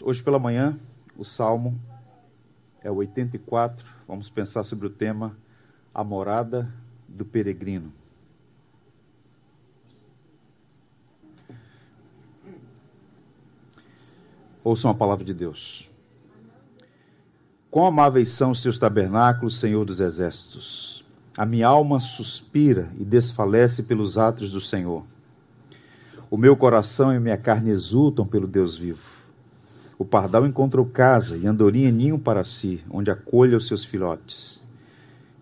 Hoje pela manhã, o salmo é o 84. Vamos pensar sobre o tema A Morada do Peregrino. Ouçam a palavra de Deus. Quão amáveis são os seus tabernáculos, Senhor dos exércitos. A minha alma suspira e desfalece pelos atos do Senhor. O meu coração e minha carne exultam pelo Deus vivo. O pardal encontrou casa e andorinha ninho para si, onde acolha os seus filhotes.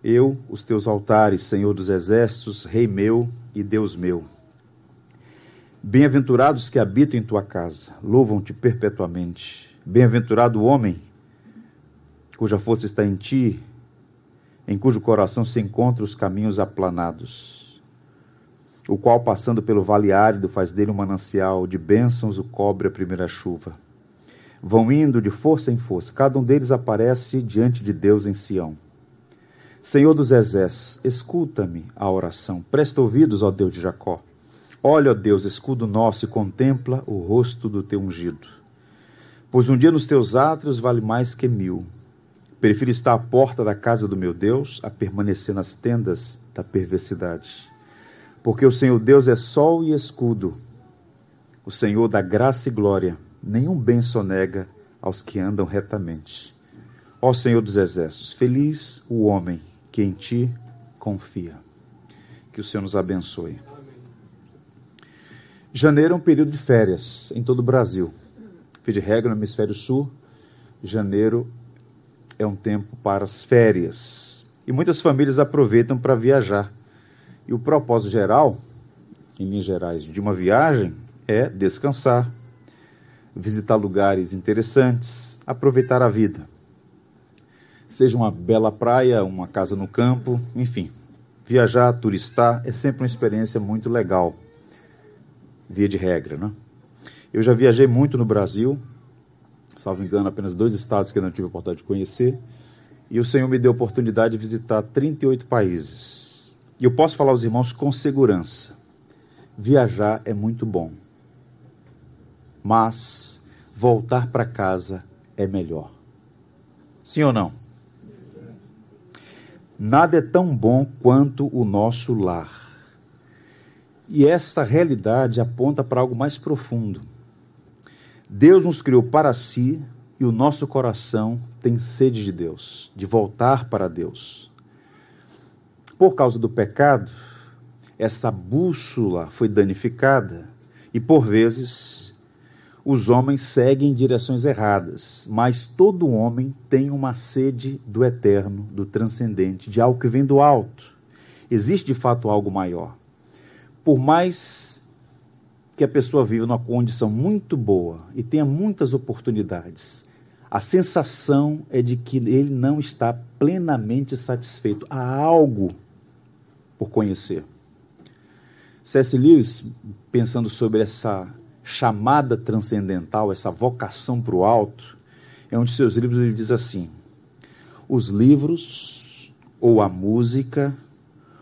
Eu, os teus altares, Senhor dos exércitos, Rei meu e Deus meu. Bem-aventurados que habitam em tua casa, louvam-te perpetuamente. Bem-aventurado o homem cuja força está em ti, em cujo coração se encontram os caminhos aplanados o qual, passando pelo vale árido, faz dele um manancial, de bênçãos o cobre a primeira chuva. Vão indo de força em força, cada um deles aparece diante de Deus em Sião. Senhor dos exércitos, escuta-me a oração, presta ouvidos, ó Deus de Jacó. Olha, ó Deus, escudo nosso, e contempla o rosto do teu ungido. Pois um dia nos teus átrios vale mais que mil. Prefiro estar à porta da casa do meu Deus a permanecer nas tendas da perversidade. Porque o Senhor Deus é sol e escudo, o Senhor da graça e glória, nenhum bem sonega aos que andam retamente. Ó Senhor dos exércitos, feliz o homem que em ti confia. Que o Senhor nos abençoe. Janeiro é um período de férias em todo o Brasil. Fim de regra no hemisfério sul, janeiro é um tempo para as férias. E muitas famílias aproveitam para viajar e o propósito geral, em linhas gerais, de uma viagem é descansar, visitar lugares interessantes, aproveitar a vida. Seja uma bela praia, uma casa no campo, enfim. Viajar, turistar é sempre uma experiência muito legal, via de regra, né? Eu já viajei muito no Brasil, salvo engano, apenas dois estados que eu não tive a oportunidade de conhecer, e o Senhor me deu a oportunidade de visitar 38 países. E eu posso falar aos irmãos com segurança: viajar é muito bom, mas voltar para casa é melhor. Sim ou não? Nada é tão bom quanto o nosso lar. E esta realidade aponta para algo mais profundo. Deus nos criou para si e o nosso coração tem sede de Deus, de voltar para Deus por causa do pecado, essa bússola foi danificada e, por vezes, os homens seguem em direções erradas, mas todo homem tem uma sede do eterno, do transcendente, de algo que vem do alto. Existe de fato algo maior. Por mais que a pessoa viva numa condição muito boa e tenha muitas oportunidades, a sensação é de que ele não está plenamente satisfeito. Há algo por conhecer. C.S. Lewis, pensando sobre essa chamada transcendental, essa vocação para o alto, é um de seus livros ele diz assim: os livros ou a música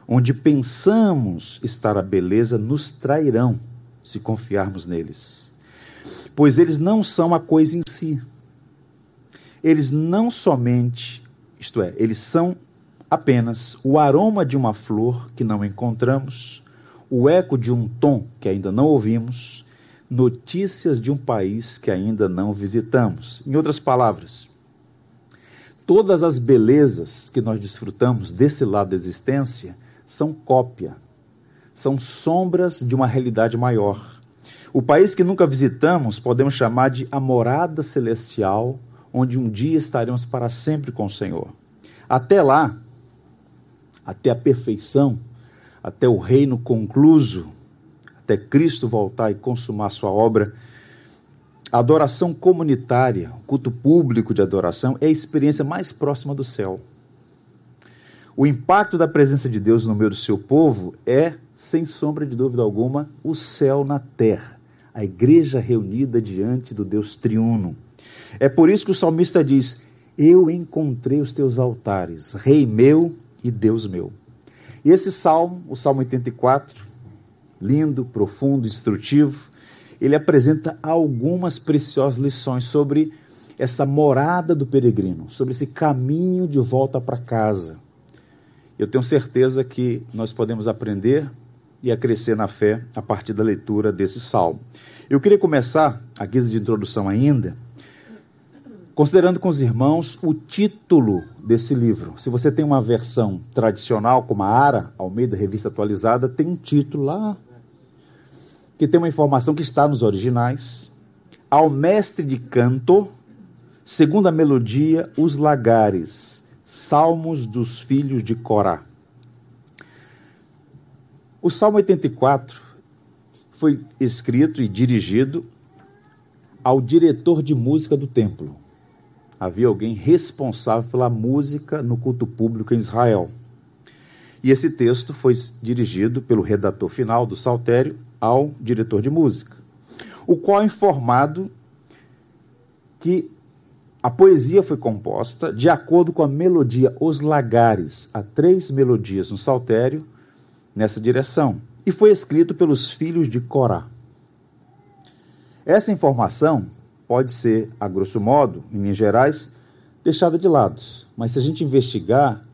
onde pensamos estar a beleza nos trairão se confiarmos neles. Pois eles não são a coisa em si. Eles não somente, isto é, eles são apenas o aroma de uma flor que não encontramos, o eco de um tom que ainda não ouvimos, notícias de um país que ainda não visitamos. Em outras palavras, todas as belezas que nós desfrutamos desse lado da existência são cópia, são sombras de uma realidade maior. O país que nunca visitamos podemos chamar de a morada celestial, onde um dia estaremos para sempre com o Senhor. Até lá, até a perfeição, até o reino concluso, até Cristo voltar e consumar sua obra. A adoração comunitária, o culto público de adoração, é a experiência mais próxima do céu. O impacto da presença de Deus no meio do seu povo é, sem sombra de dúvida alguma, o céu na terra, a igreja reunida diante do Deus triuno. É por isso que o salmista diz: Eu encontrei os teus altares, Rei meu e Deus meu. E esse salmo, o Salmo 84, lindo, profundo, instrutivo, ele apresenta algumas preciosas lições sobre essa morada do peregrino, sobre esse caminho de volta para casa. Eu tenho certeza que nós podemos aprender e a crescer na fé a partir da leitura desse salmo. Eu queria começar, a guisa de introdução ainda, considerando com os irmãos o título desse livro. Se você tem uma versão tradicional, como a ARA, Almeida Revista Atualizada, tem um título lá, que tem uma informação que está nos originais. Ao mestre de canto, Segunda melodia, os lagares, Salmos dos filhos de Corá. O Salmo 84 foi escrito e dirigido ao diretor de música do templo. Havia alguém responsável pela música no culto público em Israel. E esse texto foi dirigido pelo redator final do Saltério ao diretor de música, o qual é informado que a poesia foi composta de acordo com a melodia Os Lagares, há três melodias no saltério nessa direção, e foi escrito pelos filhos de Corá. Essa informação pode ser, a grosso modo, em linhas gerais, deixada de lado, mas se a gente investigar,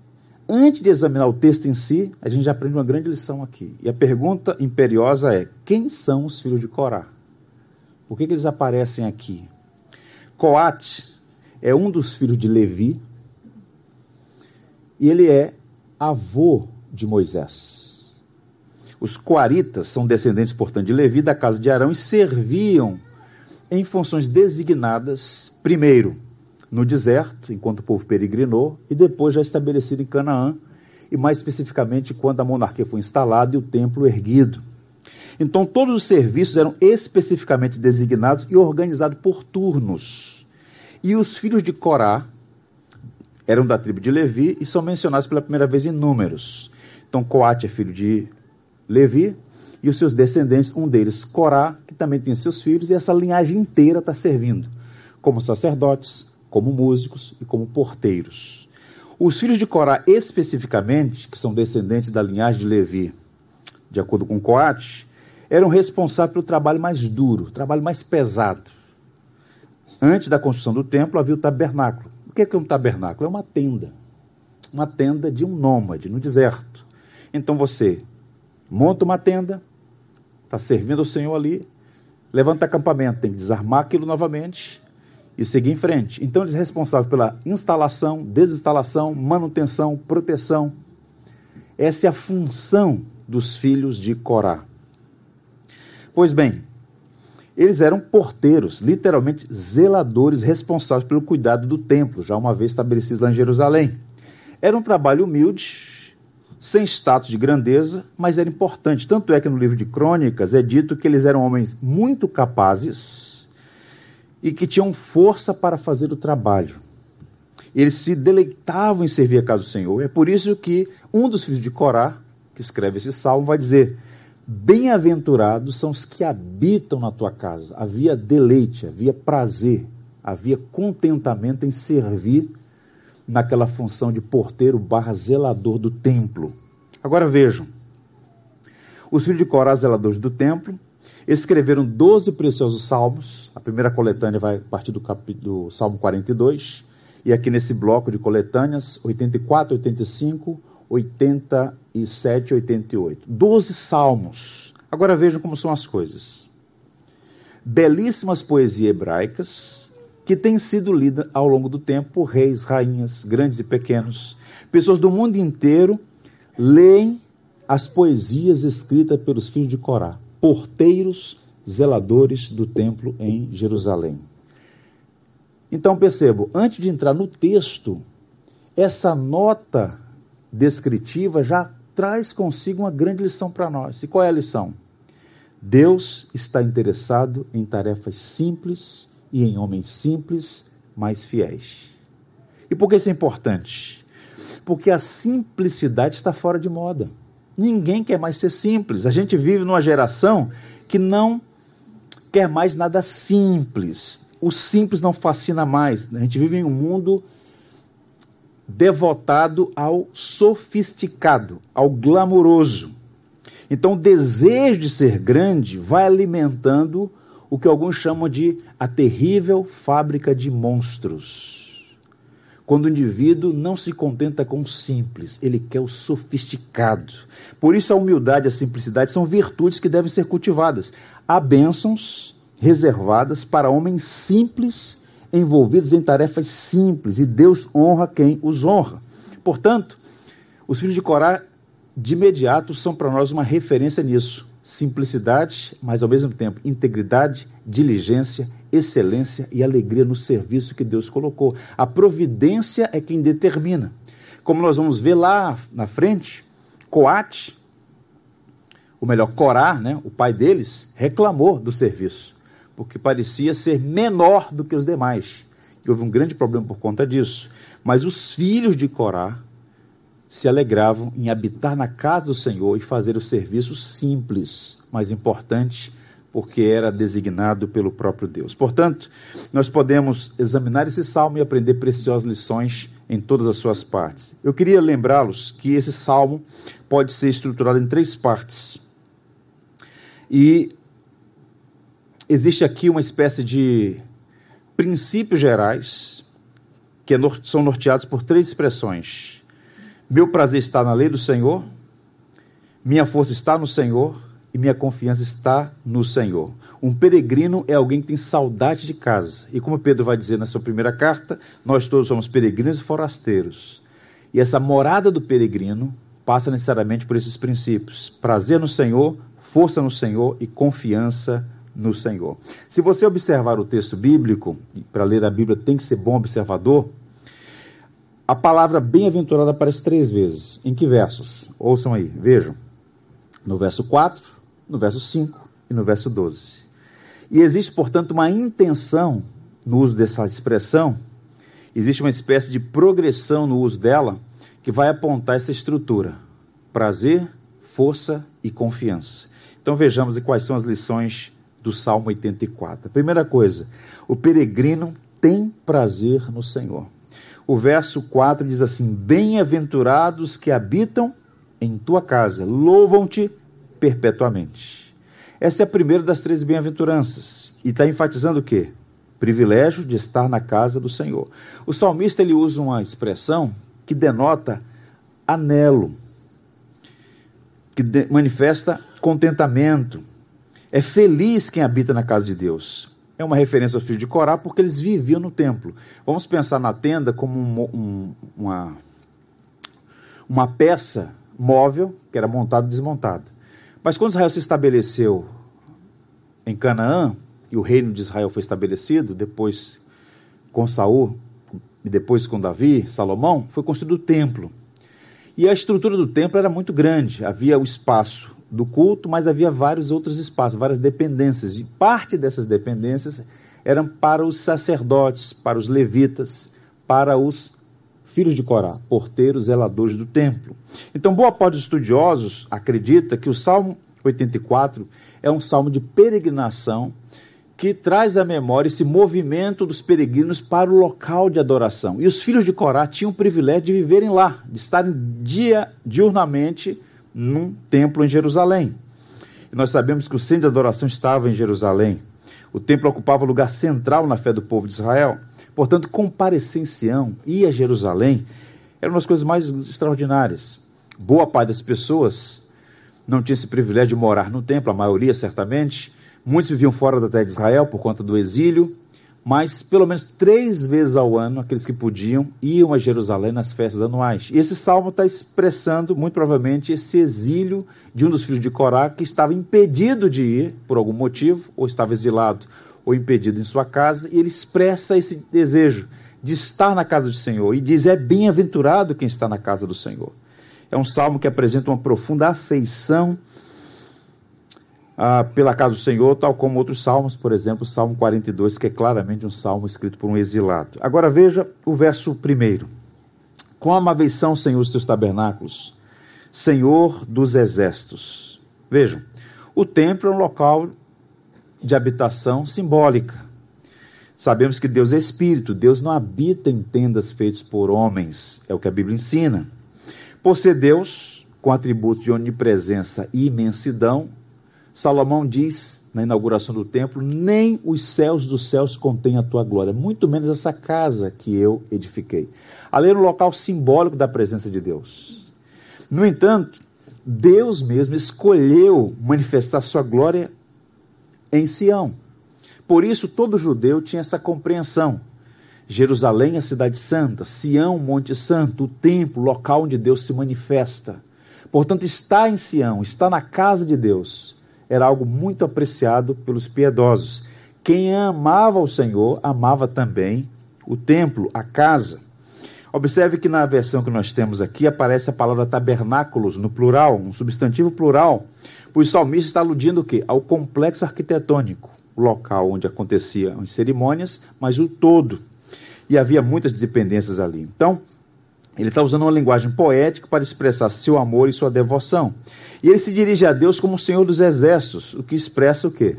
antes de examinar o texto em si, a gente já aprende uma grande lição aqui. E a pergunta imperiosa é: quem são os filhos de Corá? Por que, que eles aparecem aqui? Coate é um dos filhos de Levi e ele é avô de Moisés. Os coaritas são descendentes, portanto, de Levi, da casa de Arão, e serviam em funções designadas, primeiro no deserto, enquanto o povo peregrinou, e depois já estabelecido em Canaã, e mais especificamente quando a monarquia foi instalada e o templo erguido. Então, todos os serviços eram especificamente designados e organizados por turnos. E os filhos de Corá eram da tribo de Levi e são mencionados pela primeira vez em Números. Então, Coate é filho de Levi e os seus descendentes, um deles, Corá, que também tem seus filhos, e essa linhagem inteira está servindo como sacerdotes, como músicos e como porteiros. Os filhos de Corá, especificamente, que são descendentes da linhagem de Levi, de acordo com Coate, eram responsáveis pelo trabalho mais duro, trabalho mais pesado Antes da construção do templo havia o tabernáculo. O que é um tabernáculo? É uma tenda. Uma tenda de um nômade no deserto. Então você monta uma tenda, está servindo o Senhor ali, levanta acampamento, tem que desarmar aquilo novamente e seguir em frente. Então eles são responsáveis pela instalação, desinstalação, manutenção, proteção. Essa é a função dos filhos de Corá. Pois bem, eles eram porteiros, literalmente zeladores responsáveis pelo cuidado do templo, já uma vez estabelecido lá em Jerusalém. Era um trabalho humilde, sem status de grandeza, mas era importante. Tanto é que no livro de Crônicas é dito que eles eram homens muito capazes e que tinham força para fazer o trabalho. Eles se deleitavam em servir a casa do Senhor. É por isso que um dos filhos de Corá, que escreve esse salmo, vai dizer: Bem-aventurados são os que habitam na tua casa. Havia deleite, havia prazer, havia contentamento em servir naquela função de porteiro barra zelador do templo. Agora vejam, os filhos de Corá, zeladores do templo, escreveram 12 preciosos salmos. A primeira coletânea vai partir do, do Salmo 42, e aqui nesse bloco de coletâneas, 84, 85, 87 e 88. Doze salmos. Agora vejam como são as coisas. Belíssimas poesias hebraicas que têm sido lidas ao longo do tempo por reis, rainhas, grandes e pequenos. Pessoas do mundo inteiro leem as poesias escritas pelos filhos de Corá, porteiros, zeladores do templo em Jerusalém. Então percebo, antes de entrar no texto, essa nota descritiva já traz consigo uma grande lição para nós. E qual é a lição? Deus está interessado em tarefas simples e em homens simples, mas fiéis. E por que isso é importante? Porque a simplicidade está fora de moda. Ninguém quer mais ser simples. A gente vive numa geração que não quer mais nada simples. O simples não fascina mais. A gente vive em um mundo devotado ao sofisticado, ao glamouroso. Então, o desejo de ser grande vai alimentando o que alguns chamam de a terrível fábrica de monstros. Quando o indivíduo não se contenta com o simples, ele quer o sofisticado. Por isso, a humildade e a simplicidade são virtudes que devem ser cultivadas. Há bênçãos reservadas para homens simples, envolvidos em tarefas simples, e Deus honra quem os honra. Portanto, os filhos de Corá, de imediato, são para nós uma referência nisso simplicidade, mas ao mesmo tempo integridade, diligência, excelência e alegria no serviço que Deus colocou. A providência é quem determina. Como nós vamos ver lá na frente, Coate, ou melhor, Corá, né, o pai deles, reclamou do serviço, porque parecia ser menor do que os demais. E houve um grande problema por conta disso. Mas os filhos de Corá se alegravam em habitar na casa do Senhor e fazer o serviço simples, mas importante, porque era designado pelo próprio Deus. Portanto, nós podemos examinar esse salmo e aprender preciosas lições em todas as suas partes. Eu queria lembrá-los que esse salmo pode ser estruturado em três partes. E existe aqui uma espécie de princípios gerais que é são norteados por três expressões meu prazer está na lei do Senhor, minha força está no Senhor e minha confiança está no Senhor. Um peregrino é alguém que tem saudade de casa. E como Pedro vai dizer na sua primeira carta, nós todos somos peregrinos e forasteiros. E essa morada do peregrino passa necessariamente por esses princípios: prazer no Senhor, força no Senhor e confiança no Senhor. Se você observar o texto bíblico, para ler a Bíblia tem que ser bom observador, a palavra bem-aventurado aparece três vezes. Em que versos? Ouçam aí, vejam. No verso 4, no verso 5 e no verso 12. E existe, portanto, uma intenção no uso dessa expressão, existe uma espécie de progressão no uso dela que vai apontar essa estrutura: prazer, força e confiança. Então vejamos quais são as lições do Salmo 84. A primeira coisa, o peregrino tem prazer no Senhor o verso 4 diz assim: Bem-aventurados que habitam em tua casa, louvam-te perpetuamente. Essa é a primeira das três bem-aventuranças. E está enfatizando o quê? Privilégio de estar na casa do Senhor. O salmista ele usa uma expressão que denota anelo, que de, manifesta contentamento. É feliz quem habita na casa de Deus é uma referência ao filho de Corá porque eles viviam no templo. Vamos pensar na tenda como um, um, uma, uma peça móvel que era montada e desmontada. Mas quando Israel se estabeleceu em Canaã, e o reino de Israel foi estabelecido, depois com Saul e depois com Davi, Salomão, foi construído o templo. E a estrutura do templo era muito grande, havia o espaço do culto, mas havia vários outros espaços, várias dependências. E parte dessas dependências eram para os sacerdotes, para os levitas, para os filhos de Corá, porteiros, zeladores do templo. Então, boa parte dos estudiosos acredita que o Salmo 84 é um salmo de peregrinação que traz à memória esse movimento dos peregrinos para o local de adoração. E os filhos de Corá tinham o privilégio de viverem lá, de estarem dia, diurnamente num templo em Jerusalém. E nós sabemos que o centro de adoração estava em Jerusalém. O templo ocupava o lugar central na fé do povo de Israel. Portanto, comparecer em Sião, ir a Jerusalém, era uma das coisas mais extraordinárias. Boa parte das pessoas não tinha esse privilégio de morar no templo, a maioria certamente. Muitos viviam fora da terra de Israel por conta do exílio mas pelo menos três vezes ao ano, aqueles que podiam iam a Jerusalém nas festas anuais. E esse salmo está expressando, muito provavelmente, esse exílio de um dos filhos de Corá que estava impedido de ir por algum motivo, ou estava exilado, ou impedido em sua casa, e ele expressa esse desejo de estar na casa do Senhor e diz: É bem-aventurado quem está na casa do Senhor. É um salmo que apresenta uma profunda afeição ah, pela casa do Senhor, tal como outros salmos, por exemplo, o Salmo 42, que é claramente um salmo escrito por um exilado. Agora veja o verso primeiro. Com amáveis são, Senhor, os teus tabernáculos, Senhor dos exércitos. Vejam, o templo é um local de habitação simbólica. Sabemos que Deus é espírito, Deus não habita em tendas feitas por homens, é o que a Bíblia ensina. Por ser Deus, com atributos de onipresença e imensidão, Salomão diz na inauguração do templo: Nem os céus dos céus contêm a tua glória, muito menos essa casa que eu edifiquei. Ali era um local simbólico da presença de Deus. No entanto, Deus mesmo escolheu manifestar sua glória em Sião. Por isso, todo judeu tinha essa compreensão. Jerusalém, a cidade santa, Sião, Monte Santo, o templo, local onde Deus se manifesta. Portanto, estar em Sião, estar na casa de Deus, era algo muito apreciado pelos piedosos. Quem amava o Senhor, amava também o templo, a casa. Observe que na versão que nós temos aqui aparece a palavra tabernáculos no plural, um substantivo plural. Pois o salmista está aludindo o quê? Ao complexo arquitetônico, o local onde aconteciam as cerimônias, mas o todo. E havia muitas dependências ali. Então, ele está usando uma linguagem poética para expressar seu amor e sua devoção. E ele se dirige a Deus como o Senhor dos Exércitos, o que expressa o quê?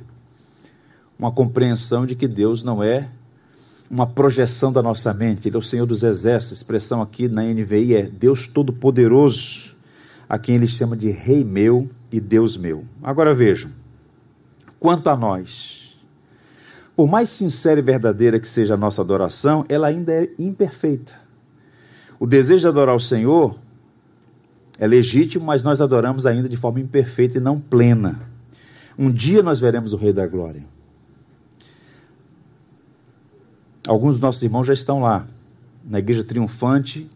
Uma compreensão de que Deus não é uma projeção da nossa mente, ele é o Senhor dos Exércitos. A expressão aqui na NVI é Deus Todo-Poderoso, a quem ele chama de Rei meu e Deus meu. Agora vejam, quanto a nós, por mais sincera e verdadeira que seja a nossa adoração, ela ainda é imperfeita. O desejo de adorar o Senhor é legítimo, mas nós adoramos ainda de forma imperfeita e não plena. Um dia nós veremos o Rei da Glória. Alguns dos nossos irmãos já estão lá, na igreja triunfante,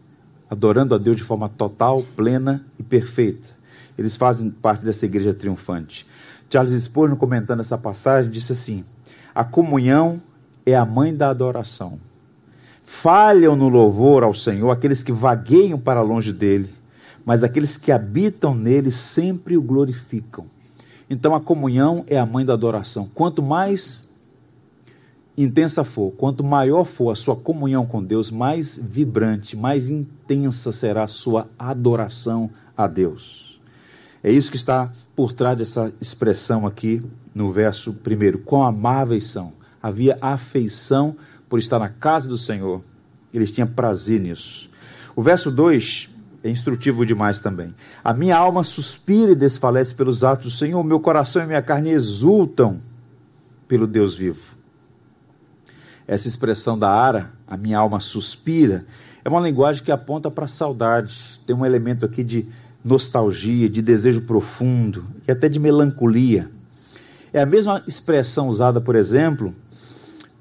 adorando a Deus de forma total, plena e perfeita. Eles fazem parte dessa igreja triunfante. Charles Spurgeon, comentando essa passagem, disse assim: A comunhão é a mãe da adoração. Falham no louvor ao Senhor aqueles que vagueiam para longe dele, mas aqueles que habitam nele sempre o glorificam. Então a comunhão é a mãe da adoração. Quanto mais intensa for, quanto maior for a sua comunhão com Deus, mais vibrante, mais intensa será a sua adoração a Deus. É isso que está por trás dessa expressão aqui no verso primeiro. Quão amáveis são. Havia afeição por estar na casa do Senhor. Eles tinham prazer nisso. O verso 2 é instrutivo demais também. A minha alma suspira e desfalece pelos atos do Senhor, meu coração e minha carne exultam pelo Deus vivo. Essa expressão da ara, a minha alma suspira, é uma linguagem que aponta para saudade. Tem um elemento aqui de nostalgia, de desejo profundo e até de melancolia. É a mesma expressão usada, por exemplo,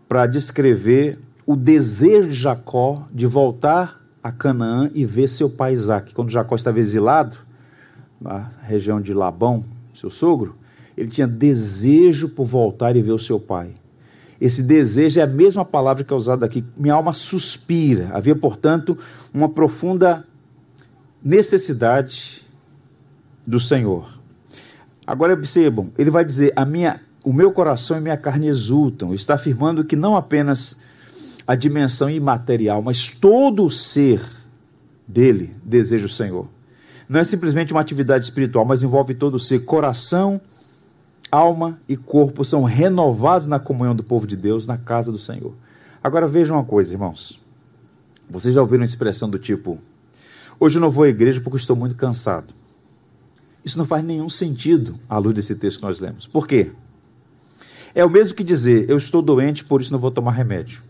para descrever o desejo de Jacó de voltar a Canaã e ver seu pai Isaac. Quando Jacó estava exilado, na região de Labão, seu sogro, ele tinha desejo por voltar e ver o seu pai. Esse desejo é a mesma palavra que é usada aqui. Minha alma suspira. Havia, portanto, uma profunda necessidade do Senhor. Agora observam, ele vai dizer: a minha o meu coração e minha carne exultam. Está afirmando que não apenas a dimensão imaterial, mas todo o ser dele deseja o Senhor. Não é simplesmente uma atividade espiritual, mas envolve todo o ser. Coração, alma e corpo são renovados na comunhão do povo de Deus, na casa do Senhor. Agora vejam uma coisa, irmãos. Vocês já ouviram expressão do tipo: Hoje eu não vou à igreja porque estou muito cansado. Isso não faz nenhum sentido à luz desse texto que nós lemos. Por quê? É o mesmo que dizer, eu estou doente, por isso não vou tomar remédio.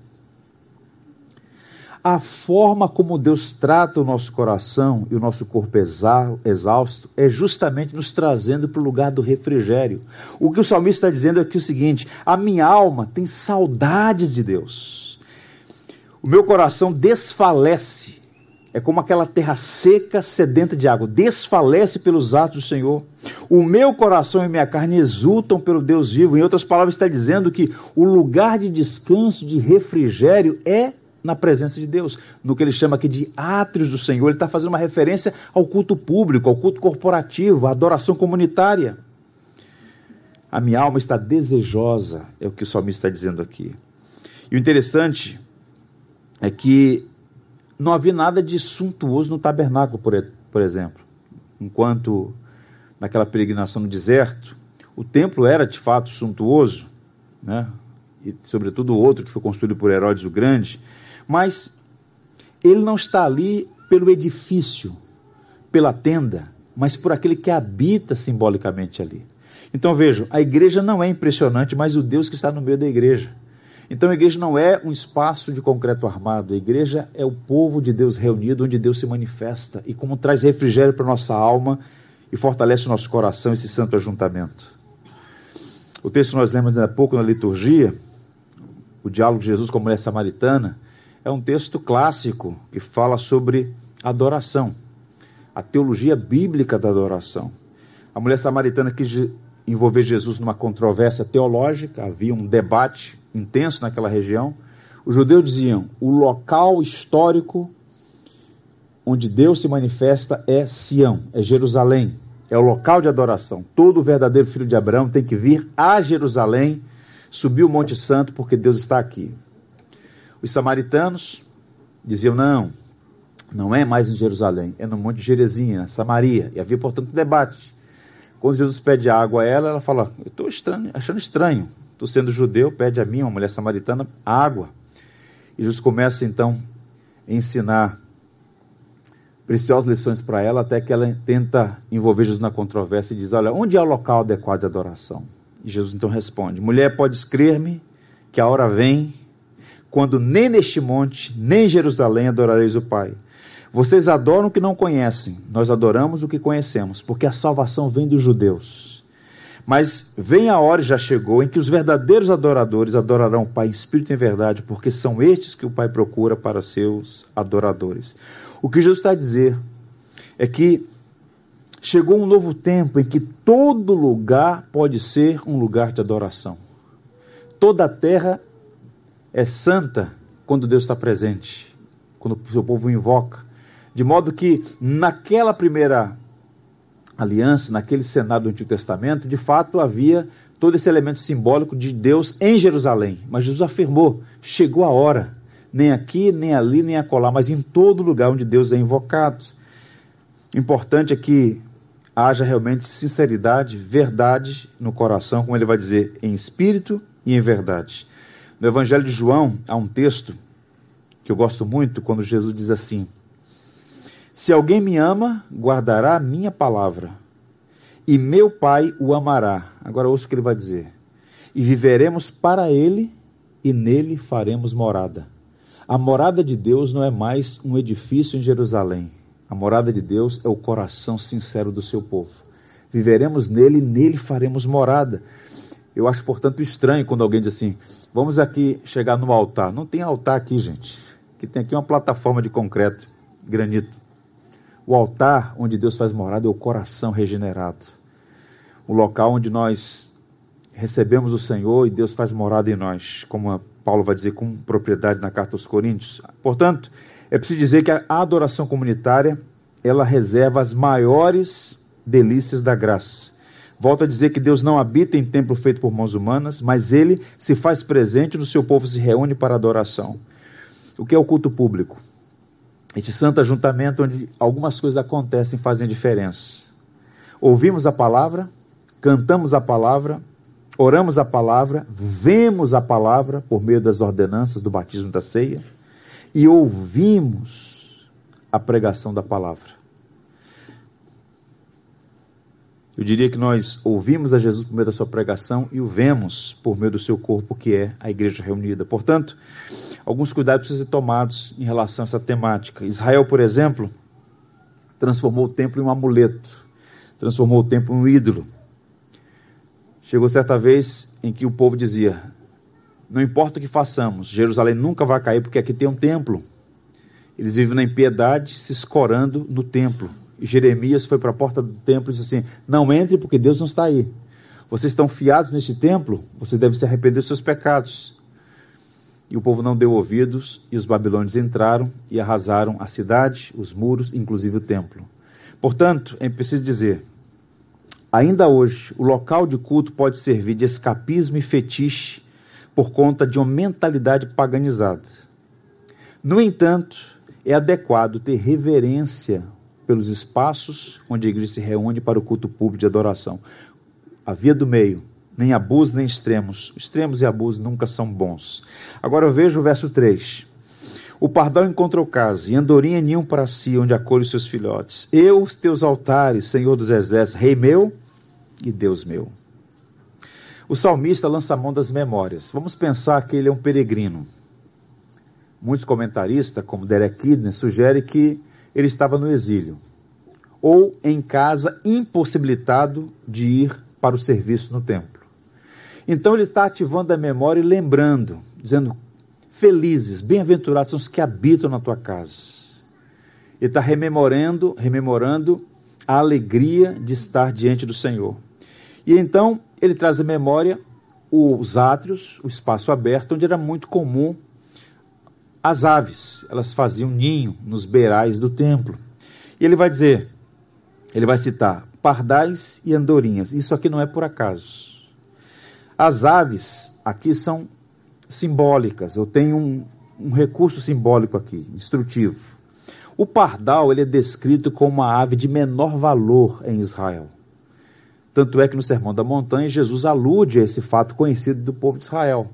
A forma como Deus trata o nosso coração e o nosso corpo exausto é justamente nos trazendo para o lugar do refrigério. O que o salmista está dizendo é que o seguinte: a minha alma tem saudades de Deus. O meu coração desfalece é como aquela terra seca, sedenta de água, desfalece pelos atos do Senhor. O meu coração e minha carne exultam pelo Deus vivo. Em outras palavras, está dizendo que o lugar de descanso, de refrigério, é na presença de Deus, no que ele chama aqui de átrios do Senhor. Ele está fazendo uma referência ao culto público, ao culto corporativo, à adoração comunitária. A minha alma está desejosa, é o que o salmista está dizendo aqui. E o interessante é que não havia nada de suntuoso no tabernáculo, por, por exemplo. Enquanto naquela peregrinação no deserto, o templo era de fato suntuoso, né? e sobretudo o outro que foi construído por Herodes o Grande, mas ele não está ali pelo edifício, pela tenda, mas por aquele que habita simbolicamente ali. Então vejam, a igreja não é impressionante, mas o Deus que está no meio da igreja. Então a igreja não é um espaço de concreto armado, a igreja é o povo de Deus reunido, onde Deus se manifesta e como traz refrigério para nossa alma e fortalece o nosso coração esse santo ajuntamento. O texto que nós lemos há pouco na liturgia, o diálogo de Jesus com a mulher samaritana, é um texto clássico que fala sobre adoração, a teologia bíblica da adoração. A mulher samaritana quis envolver Jesus numa controvérsia teológica, havia um debate intenso naquela região. Os judeus diziam: o local histórico onde Deus se manifesta é Sião, é Jerusalém, é o local de adoração. Todo verdadeiro filho de Abraão tem que vir a Jerusalém, subir o Monte Santo, porque Deus está aqui. Os samaritanos diziam: não, não é mais em Jerusalém, é no Monte de Gerezinha, Samaria. E havia, portanto, debate. Quando Jesus pede água a ela, ela fala: Eu estou achando estranho. Tu sendo judeu, pede a mim, uma mulher samaritana, água. E Jesus começa então a ensinar preciosas lições para ela, até que ela tenta envolver Jesus na controvérsia e diz: Olha, onde é o local adequado de adoração? E Jesus então responde: Mulher, podes crer-me que a hora vem quando nem neste monte, nem em Jerusalém adorareis o Pai. Vocês adoram o que não conhecem, nós adoramos o que conhecemos, porque a salvação vem dos judeus. Mas vem a hora, já chegou, em que os verdadeiros adoradores adorarão o Pai em espírito e em verdade, porque são estes que o Pai procura para seus adoradores. O que Jesus está a dizer é que chegou um novo tempo em que todo lugar pode ser um lugar de adoração. Toda a terra é santa quando Deus está presente, quando o seu povo o invoca. De modo que naquela primeira aliança, naquele cenário do Antigo Testamento, de fato havia todo esse elemento simbólico de Deus em Jerusalém. Mas Jesus afirmou: chegou a hora, nem aqui, nem ali, nem acolá, mas em todo lugar onde Deus é invocado. Importante é que haja realmente sinceridade, verdade no coração, como ele vai dizer, em espírito e em verdade. No Evangelho de João há um texto que eu gosto muito, quando Jesus diz assim: se alguém me ama, guardará a minha palavra, e meu Pai o amará. Agora ouça o que ele vai dizer. E viveremos para ele, e nele faremos morada. A morada de Deus não é mais um edifício em Jerusalém. A morada de Deus é o coração sincero do seu povo. Viveremos nele e nele faremos morada. Eu acho, portanto, estranho quando alguém diz assim: vamos aqui chegar no altar. Não tem altar aqui, gente. Que tem aqui uma plataforma de concreto, granito. O altar onde Deus faz morada é o coração regenerado. O local onde nós recebemos o Senhor e Deus faz morada em nós, como Paulo vai dizer com propriedade na carta aos Coríntios. Portanto, é preciso dizer que a adoração comunitária, ela reserva as maiores delícias da graça. Volto a dizer que Deus não habita em templo feito por mãos humanas, mas ele se faz presente no seu povo se reúne para adoração. O que é o culto público? este santo ajuntamento onde algumas coisas acontecem e fazem diferença. Ouvimos a palavra, cantamos a palavra, oramos a palavra, vemos a palavra por meio das ordenanças do batismo da ceia e ouvimos a pregação da palavra. Eu diria que nós ouvimos a Jesus por meio da sua pregação e o vemos por meio do seu corpo, que é a igreja reunida. Portanto, alguns cuidados precisam ser tomados em relação a essa temática. Israel, por exemplo, transformou o templo em um amuleto, transformou o templo em um ídolo. Chegou certa vez em que o povo dizia: Não importa o que façamos, Jerusalém nunca vai cair porque aqui tem um templo. Eles vivem na impiedade, se escorando no templo. Jeremias foi para a porta do templo e disse assim: Não entre porque Deus não está aí. Vocês estão fiados neste templo, vocês devem se arrepender dos seus pecados. E o povo não deu ouvidos, e os babilônios entraram e arrasaram a cidade, os muros, inclusive o templo. Portanto, é preciso dizer: ainda hoje, o local de culto pode servir de escapismo e fetiche por conta de uma mentalidade paganizada. No entanto, é adequado ter reverência pelos espaços onde a igreja se reúne para o culto público de adoração. A via do meio, nem abuso nem extremos. Extremos e abusos nunca são bons. Agora eu vejo o verso 3. O pardal encontrou casa, e andorinha nenhum para si, onde acolhe os seus filhotes. Eu, os teus altares, Senhor dos exércitos, Rei meu e Deus meu. O salmista lança a mão das memórias. Vamos pensar que ele é um peregrino. Muitos comentaristas, como Derek Kidner, sugerem que ele estava no exílio ou em casa, impossibilitado de ir para o serviço no templo. Então ele está ativando a memória e lembrando, dizendo: Felizes, bem-aventurados são os que habitam na tua casa. Ele está rememorando, rememorando a alegria de estar diante do Senhor. E então ele traz à memória os átrios, o espaço aberto, onde era muito comum as aves, elas faziam ninho nos beirais do templo. E ele vai dizer, ele vai citar pardais e andorinhas. Isso aqui não é por acaso. As aves aqui são simbólicas. Eu tenho um, um recurso simbólico aqui, instrutivo. O pardal ele é descrito como uma ave de menor valor em Israel. Tanto é que no Sermão da Montanha Jesus alude a esse fato conhecido do povo de Israel.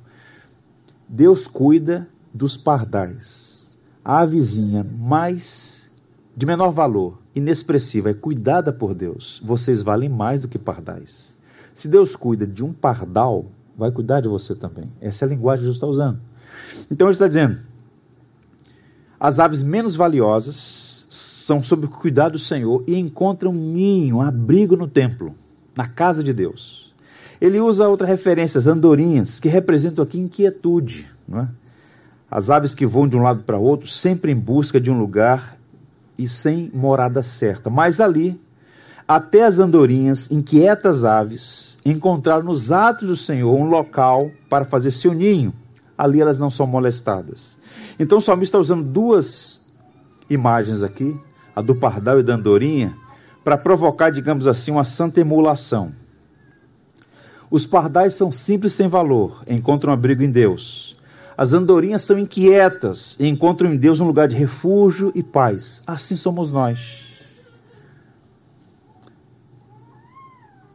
Deus cuida dos pardais. A avezinha mais de menor valor, inexpressiva, é cuidada por Deus. Vocês valem mais do que pardais. Se Deus cuida de um pardal, vai cuidar de você também. Essa é a linguagem que Jesus está usando. Então ele está dizendo: as aves menos valiosas são sob o cuidado do Senhor e encontram ninho, abrigo no templo, na casa de Deus. Ele usa outra referência, as andorinhas, que representam aqui inquietude. Não é? As aves que voam de um lado para outro, sempre em busca de um lugar e sem morada certa. Mas ali, até as andorinhas, inquietas aves, encontraram nos atos do Senhor um local para fazer seu ninho. Ali elas não são molestadas. Então o salmista está usando duas imagens aqui, a do pardal e da andorinha, para provocar, digamos assim, uma santa emulação. Os pardais são simples sem valor, encontram abrigo em Deus. As andorinhas são inquietas e encontram em Deus um lugar de refúgio e paz. Assim somos nós.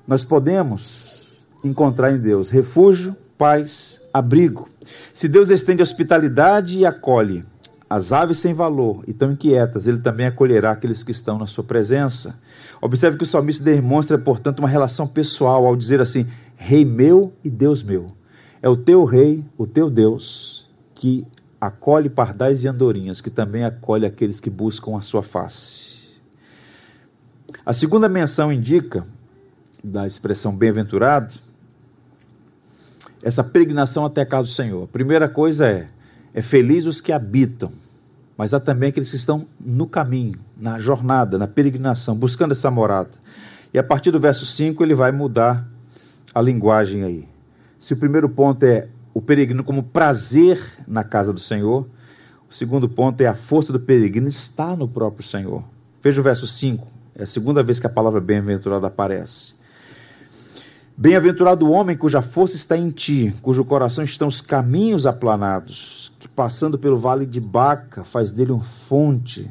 Nós podemos encontrar em Deus refúgio, paz, abrigo. Se Deus estende hospitalidade e acolhe as aves sem valor e tão inquietas, ele também acolherá aqueles que estão na sua presença. Observe que o salmista demonstra, portanto, uma relação pessoal ao dizer assim: Rei meu e Deus meu. É o teu rei, o teu Deus, que acolhe pardais e andorinhas, que também acolhe aqueles que buscam a sua face. A segunda menção indica, da expressão bem-aventurado, essa peregrinação até a casa do Senhor. A primeira coisa é, é feliz os que habitam, mas há também aqueles que estão no caminho, na jornada, na peregrinação, buscando essa morada. E a partir do verso 5 ele vai mudar a linguagem aí. Se o primeiro ponto é o peregrino como prazer na casa do Senhor, o segundo ponto é a força do peregrino está no próprio Senhor. Veja o verso 5, é a segunda vez que a palavra bem-aventurado aparece. Bem-aventurado o homem cuja força está em ti, cujo coração estão os caminhos aplanados, que passando pelo vale de Baca faz dele uma fonte.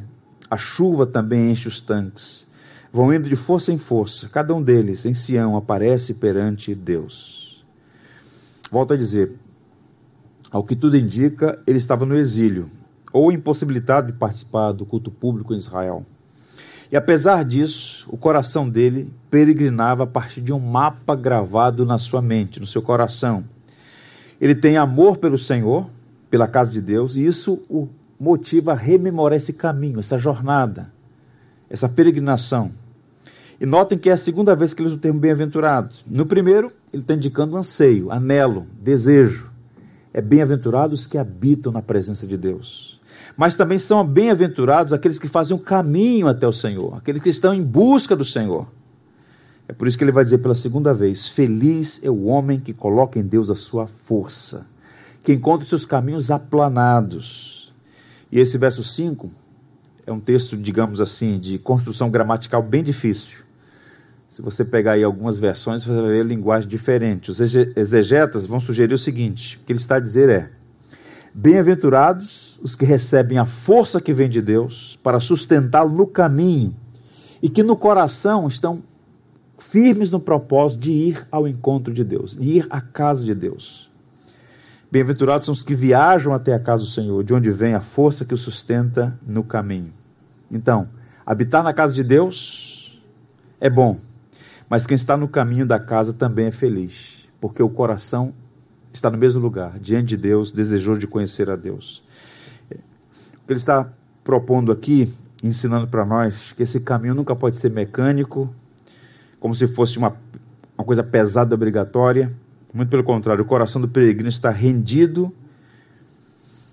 A chuva também enche os tanques. Vão indo de força em força, cada um deles em Sião aparece perante Deus. Volto a dizer, ao que tudo indica, ele estava no exílio, ou impossibilitado de participar do culto público em Israel. E apesar disso, o coração dele peregrinava a partir de um mapa gravado na sua mente, no seu coração. Ele tem amor pelo Senhor, pela casa de Deus, e isso o motiva a rememorar esse caminho, essa jornada, essa peregrinação. E notem que é a segunda vez que ele usa o termo bem-aventurado. No primeiro, ele está indicando anseio, anelo, desejo. É bem-aventurados que habitam na presença de Deus. Mas também são bem-aventurados aqueles que fazem o caminho até o Senhor, aqueles que estão em busca do Senhor. É por isso que ele vai dizer pela segunda vez: Feliz é o homem que coloca em Deus a sua força, que encontra seus caminhos aplanados. E esse verso 5 é um texto, digamos assim, de construção gramatical bem difícil. Se você pegar aí algumas versões, você vai ver linguagem diferente. Os exegetas vão sugerir o seguinte: o que ele está a dizer é: Bem-aventurados os que recebem a força que vem de Deus para sustentá-lo no caminho e que no coração estão firmes no propósito de ir ao encontro de Deus, de ir à casa de Deus. Bem-aventurados são os que viajam até a casa do Senhor, de onde vem a força que o sustenta no caminho. Então, habitar na casa de Deus é bom, mas quem está no caminho da casa também é feliz. porque o coração está no mesmo lugar, diante de Deus, desejoso de conhecer a Deus. O que ele está propondo aqui, ensinando para nós, que esse caminho nunca pode ser mecânico, como se fosse uma, uma coisa pesada, obrigatória. Muito pelo contrário, o coração do peregrino está rendido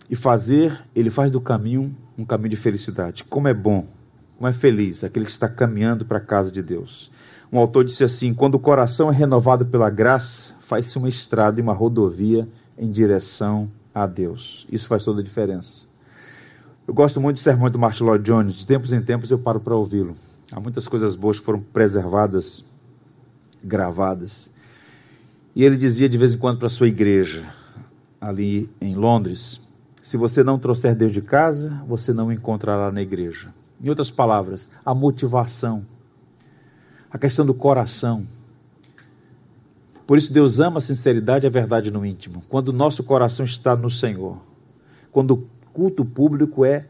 e fazer, ele faz do caminho um caminho de felicidade. Como é bom, como é feliz aquele que está caminhando para a casa de Deus. Um autor disse assim: quando o coração é renovado pela graça, faz-se uma estrada e uma rodovia em direção a Deus. Isso faz toda a diferença. Eu gosto muito do sermão do Martin Lloyd Jones, de tempos em tempos eu paro para ouvi-lo. Há muitas coisas boas que foram preservadas, gravadas. E ele dizia de vez em quando para sua igreja, ali em Londres: se você não trouxer Deus de casa, você não o encontrará na igreja. Em outras palavras, a motivação, a questão do coração. Por isso, Deus ama a sinceridade e a verdade no íntimo. Quando o nosso coração está no Senhor, quando o culto público é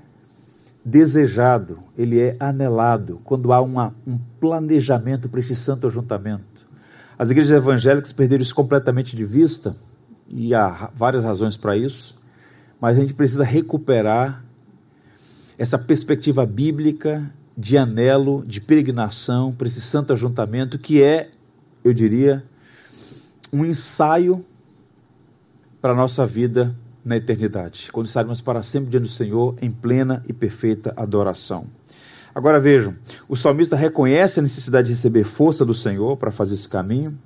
desejado, ele é anelado, quando há uma, um planejamento para este santo ajuntamento. As igrejas evangélicas perderam isso completamente de vista, e há várias razões para isso mas a gente precisa recuperar essa perspectiva bíblica de anelo, de peregrinação para esse santo ajuntamento, que é, eu diria, um ensaio para a nossa vida na eternidade, quando estaremos para sempre diante do Senhor em plena e perfeita adoração. Agora vejam, o salmista reconhece a necessidade de receber força do Senhor para fazer esse caminho.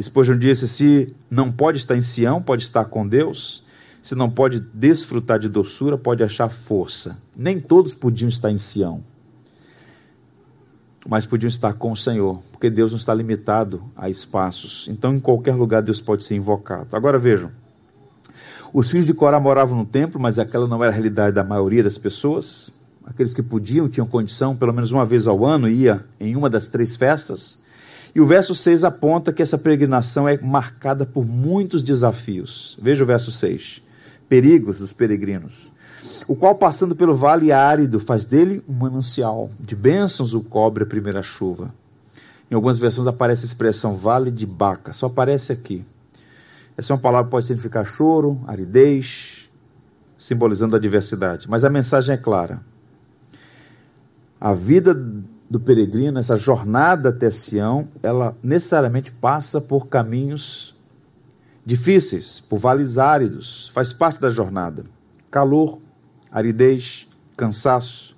Spurgeon disse: se não pode estar em Sião, pode estar com Deus. Se não pode desfrutar de doçura, pode achar força. Nem todos podiam estar em Sião, mas podiam estar com o Senhor, porque Deus não está limitado a espaços. Então, em qualquer lugar, Deus pode ser invocado. Agora vejam: os filhos de Corá moravam no templo, mas aquela não era a realidade da maioria das pessoas. Aqueles que podiam, tinham condição, pelo menos uma vez ao ano, ia em uma das três festas. E o verso 6 aponta que essa peregrinação é marcada por muitos desafios. Veja o verso 6 perigos dos peregrinos, o qual, passando pelo vale árido, faz dele um manancial. De bênçãos o cobre a primeira chuva. Em algumas versões aparece a expressão vale de Baca, só aparece aqui. Essa é uma palavra que pode significar choro, aridez, simbolizando a diversidade. Mas a mensagem é clara. A vida do peregrino, essa jornada até Sião, ela necessariamente passa por caminhos difíceis, por vales áridos, faz parte da jornada. Calor, aridez, cansaço,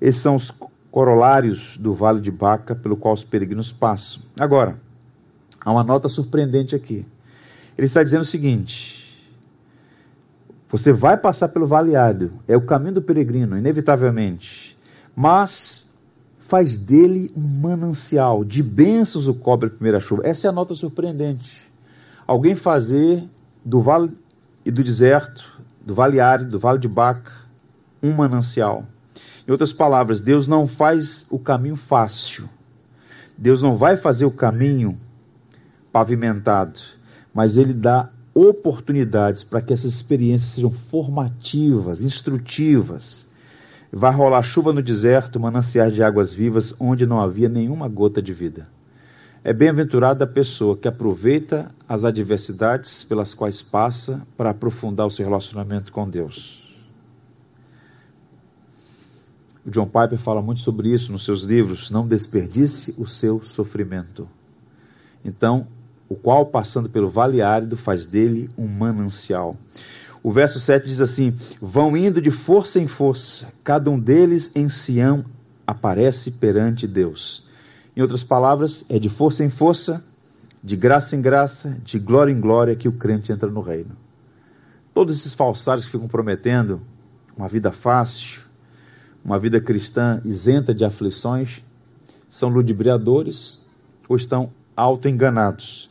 esses são os corolários do Vale de Baca pelo qual os peregrinos passam. Agora, há uma nota surpreendente aqui. Ele está dizendo o seguinte: você vai passar pelo Vale Árido, é o caminho do peregrino, inevitavelmente, mas faz dele um manancial, de bênçãos o cobre a primeira chuva. Essa é a nota surpreendente alguém fazer do vale e do deserto, do vale árido, do vale de Baca, um manancial. Em outras palavras, Deus não faz o caminho fácil. Deus não vai fazer o caminho pavimentado, mas ele dá oportunidades para que essas experiências sejam formativas, instrutivas. Vai rolar chuva no deserto, mananciais de águas vivas, onde não havia nenhuma gota de vida. É bem-aventurada a pessoa que aproveita as adversidades pelas quais passa para aprofundar o seu relacionamento com Deus. O John Piper fala muito sobre isso nos seus livros. Não desperdice o seu sofrimento. Então, o qual, passando pelo vale árido, faz dele um manancial. O verso 7 diz assim: Vão indo de força em força, cada um deles em Sião aparece perante Deus. Em outras palavras, é de força em força, de graça em graça, de glória em glória que o crente entra no reino. Todos esses falsários que ficam prometendo uma vida fácil, uma vida cristã isenta de aflições, são ludibriadores ou estão auto-enganados.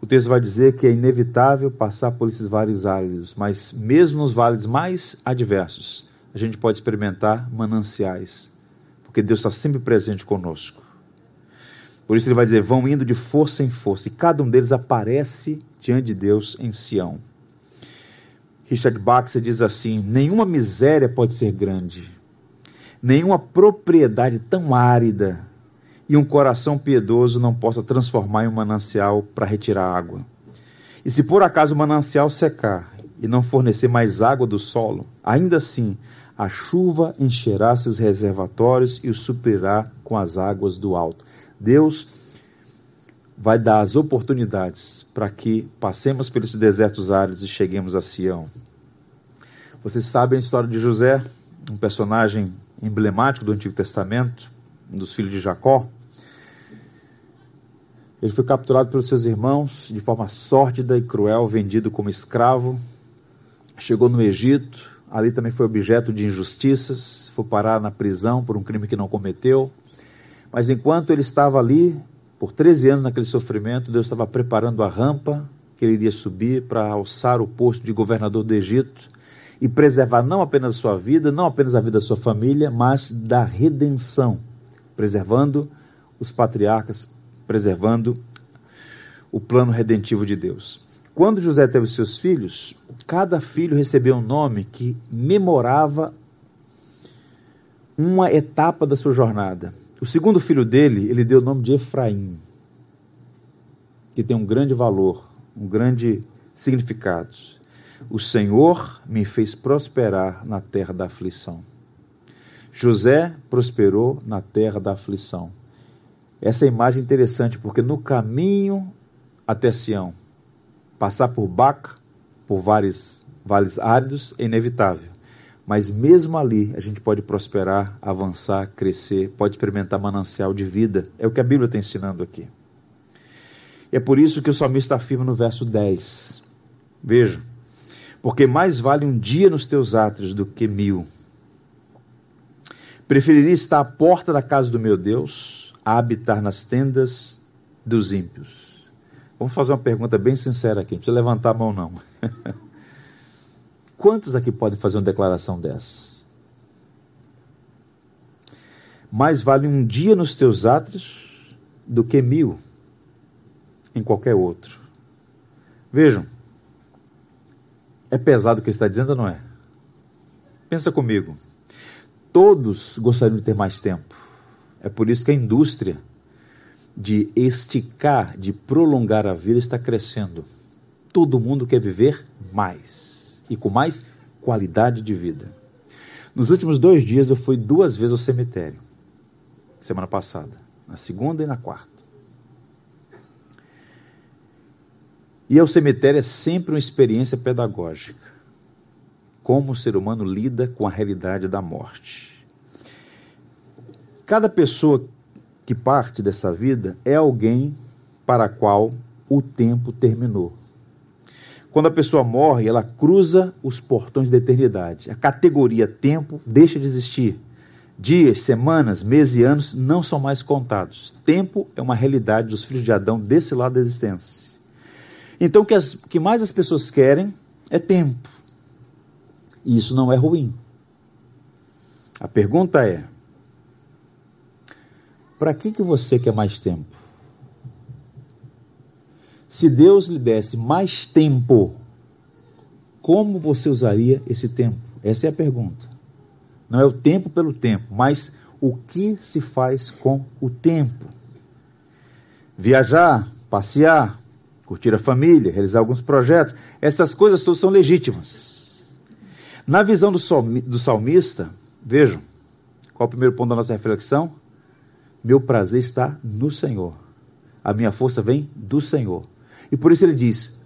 O texto vai dizer que é inevitável passar por esses vales áridos, mas mesmo nos vales mais adversos, a gente pode experimentar mananciais, porque Deus está sempre presente conosco. Por isso ele vai dizer: vão indo de força em força, e cada um deles aparece diante de Deus em Sião. Richard Baxter diz assim: nenhuma miséria pode ser grande, nenhuma propriedade tão árida e um coração piedoso não possa transformar em um manancial para retirar água. E se por acaso o manancial secar e não fornecer mais água do solo, ainda assim a chuva encherá seus reservatórios e os suprirá com as águas do alto. Deus vai dar as oportunidades para que passemos pelos desertos áridos e cheguemos a Sião. Vocês sabem a história de José, um personagem emblemático do Antigo Testamento, um dos filhos de Jacó. Ele foi capturado pelos seus irmãos de forma sórdida e cruel, vendido como escravo. Chegou no Egito, ali também foi objeto de injustiças, foi parar na prisão por um crime que não cometeu. Mas enquanto ele estava ali, por 13 anos naquele sofrimento, Deus estava preparando a rampa que ele iria subir para alçar o posto de governador do Egito e preservar não apenas a sua vida, não apenas a vida da sua família, mas da redenção, preservando os patriarcas, preservando o plano redentivo de Deus. Quando José teve seus filhos, cada filho recebeu um nome que memorava uma etapa da sua jornada. O segundo filho dele, ele deu o nome de Efraim, que tem um grande valor, um grande significado. O Senhor me fez prosperar na terra da aflição. José prosperou na terra da aflição. Essa é imagem é interessante porque no caminho até Sião, passar por Baca, por vários vales áridos, é inevitável. Mas mesmo ali a gente pode prosperar, avançar, crescer, pode experimentar manancial de vida. É o que a Bíblia está ensinando aqui. É por isso que o salmista afirma no verso 10. Veja, porque mais vale um dia nos teus átrios do que mil. Preferiria estar à porta da casa do meu Deus a habitar nas tendas dos ímpios. Vamos fazer uma pergunta bem sincera aqui, não precisa levantar a mão não. Quantos aqui podem fazer uma declaração dessa? Mais vale um dia nos teus átrios do que mil em qualquer outro. Vejam, é pesado o que ele está dizendo ou não é? Pensa comigo. Todos gostariam de ter mais tempo. É por isso que a indústria de esticar, de prolongar a vida está crescendo. Todo mundo quer viver mais e com mais qualidade de vida. Nos últimos dois dias eu fui duas vezes ao cemitério. Semana passada, na segunda e na quarta. E o cemitério é sempre uma experiência pedagógica. Como o ser humano lida com a realidade da morte. Cada pessoa que parte dessa vida é alguém para a qual o tempo terminou. Quando a pessoa morre, ela cruza os portões da eternidade. A categoria tempo deixa de existir. Dias, semanas, meses e anos não são mais contados. Tempo é uma realidade dos filhos de Adão desse lado da existência. Então, o que, as, que mais as pessoas querem é tempo. E isso não é ruim. A pergunta é: para que, que você quer mais tempo? Se Deus lhe desse mais tempo, como você usaria esse tempo? Essa é a pergunta. Não é o tempo pelo tempo, mas o que se faz com o tempo? Viajar, passear, curtir a família, realizar alguns projetos, essas coisas todas são legítimas. Na visão do salmista, vejam, qual é o primeiro ponto da nossa reflexão? Meu prazer está no Senhor. A minha força vem do Senhor. E por isso ele diz: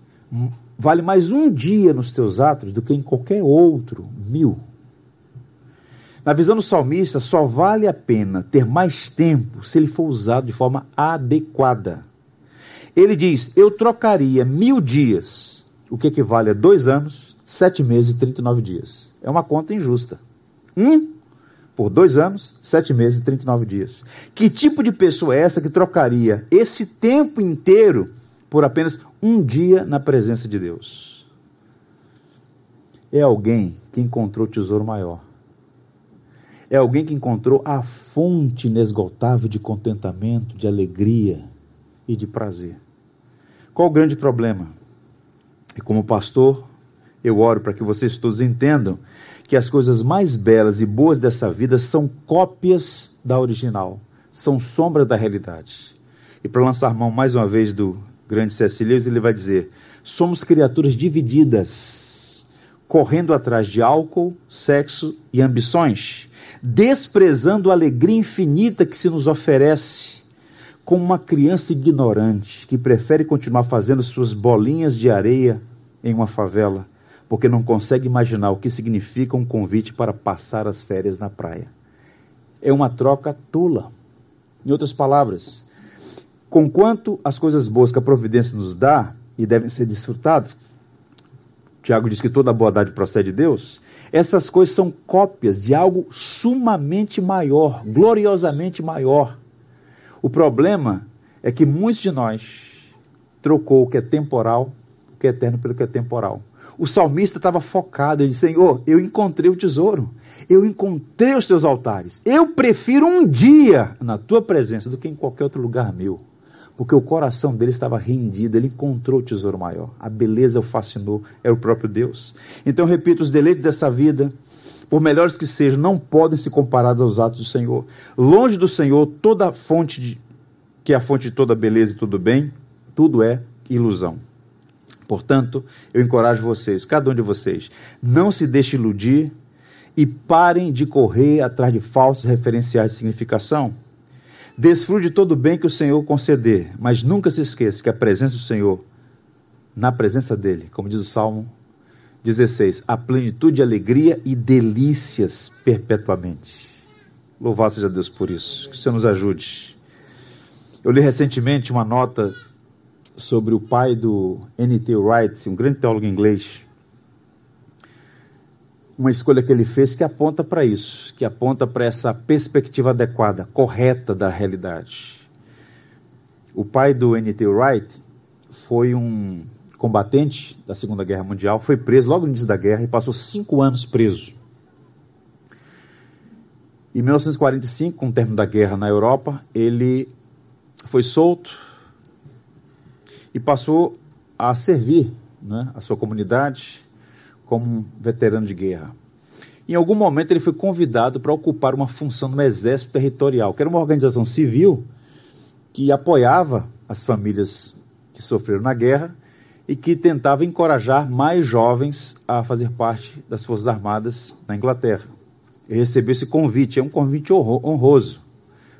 vale mais um dia nos teus atos do que em qualquer outro mil. Na visão do salmista, só vale a pena ter mais tempo se ele for usado de forma adequada. Ele diz: Eu trocaria mil dias, o que equivale a dois anos, sete meses e 39 dias. É uma conta injusta. Um por dois anos, sete meses e 39 dias. Que tipo de pessoa é essa que trocaria esse tempo inteiro por apenas um dia na presença de Deus? É alguém que encontrou o tesouro maior. É alguém que encontrou a fonte inesgotável de contentamento, de alegria e de prazer. Qual o grande problema? E como pastor, eu oro para que vocês todos entendam que as coisas mais belas e boas dessa vida são cópias da original, são sombras da realidade. E para lançar mão mais uma vez do grande C.S. Lewis, ele vai dizer: somos criaturas divididas, correndo atrás de álcool, sexo e ambições, desprezando a alegria infinita que se nos oferece, como uma criança ignorante que prefere continuar fazendo suas bolinhas de areia em uma favela, porque não consegue imaginar o que significa um convite para passar as férias na praia. É uma troca tula. Em outras palavras, conquanto as coisas boas que a providência nos dá e devem ser desfrutadas, Tiago diz que toda boa procede de Deus, essas coisas são cópias de algo sumamente maior, gloriosamente maior. O problema é que muitos de nós trocou o que é temporal, o que é eterno pelo que é temporal. O salmista estava focado, ele disse: Senhor, eu encontrei o tesouro, eu encontrei os teus altares. Eu prefiro um dia na tua presença do que em qualquer outro lugar meu. Porque o coração dele estava rendido, ele encontrou o tesouro maior. A beleza o fascinou, é o próprio Deus. Então, repito, os deleites dessa vida, por melhores que sejam, não podem se comparar aos atos do Senhor. Longe do Senhor, toda fonte de, que é a fonte de toda beleza e tudo bem, tudo é ilusão. Portanto, eu encorajo vocês, cada um de vocês, não se deixe iludir e parem de correr atrás de falsos referenciais de significação. Desfrute todo o bem que o Senhor conceder, mas nunca se esqueça que a presença do Senhor, na presença dele, como diz o Salmo 16, a plenitude de alegria e delícias perpetuamente. Louvado seja Deus por isso. Que o Senhor nos ajude. Eu li recentemente uma nota sobre o pai do N.T. Wright, um grande teólogo inglês. Uma escolha que ele fez que aponta para isso, que aponta para essa perspectiva adequada, correta da realidade. O pai do N.T. Wright foi um combatente da Segunda Guerra Mundial, foi preso logo no início da guerra e passou cinco anos preso. Em 1945, com o término da guerra na Europa, ele foi solto, e passou a servir né, a sua comunidade como um veterano de guerra. Em algum momento ele foi convidado para ocupar uma função no Exército Territorial, que era uma organização civil que apoiava as famílias que sofreram na guerra e que tentava encorajar mais jovens a fazer parte das Forças Armadas na Inglaterra. Ele recebeu esse convite, é um convite honroso,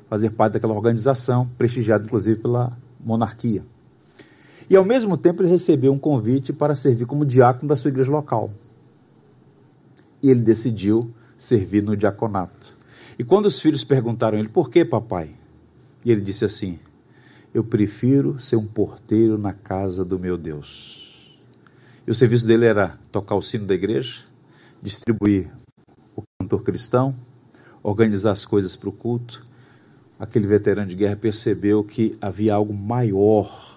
fazer parte daquela organização, prestigiada inclusive pela monarquia. E ao mesmo tempo ele recebeu um convite para servir como diácono da sua igreja local. E ele decidiu servir no diaconato. E quando os filhos perguntaram a ele, por que, papai? E ele disse assim: Eu prefiro ser um porteiro na casa do meu Deus. E o serviço dele era tocar o sino da igreja, distribuir o cantor cristão, organizar as coisas para o culto. Aquele veterano de guerra percebeu que havia algo maior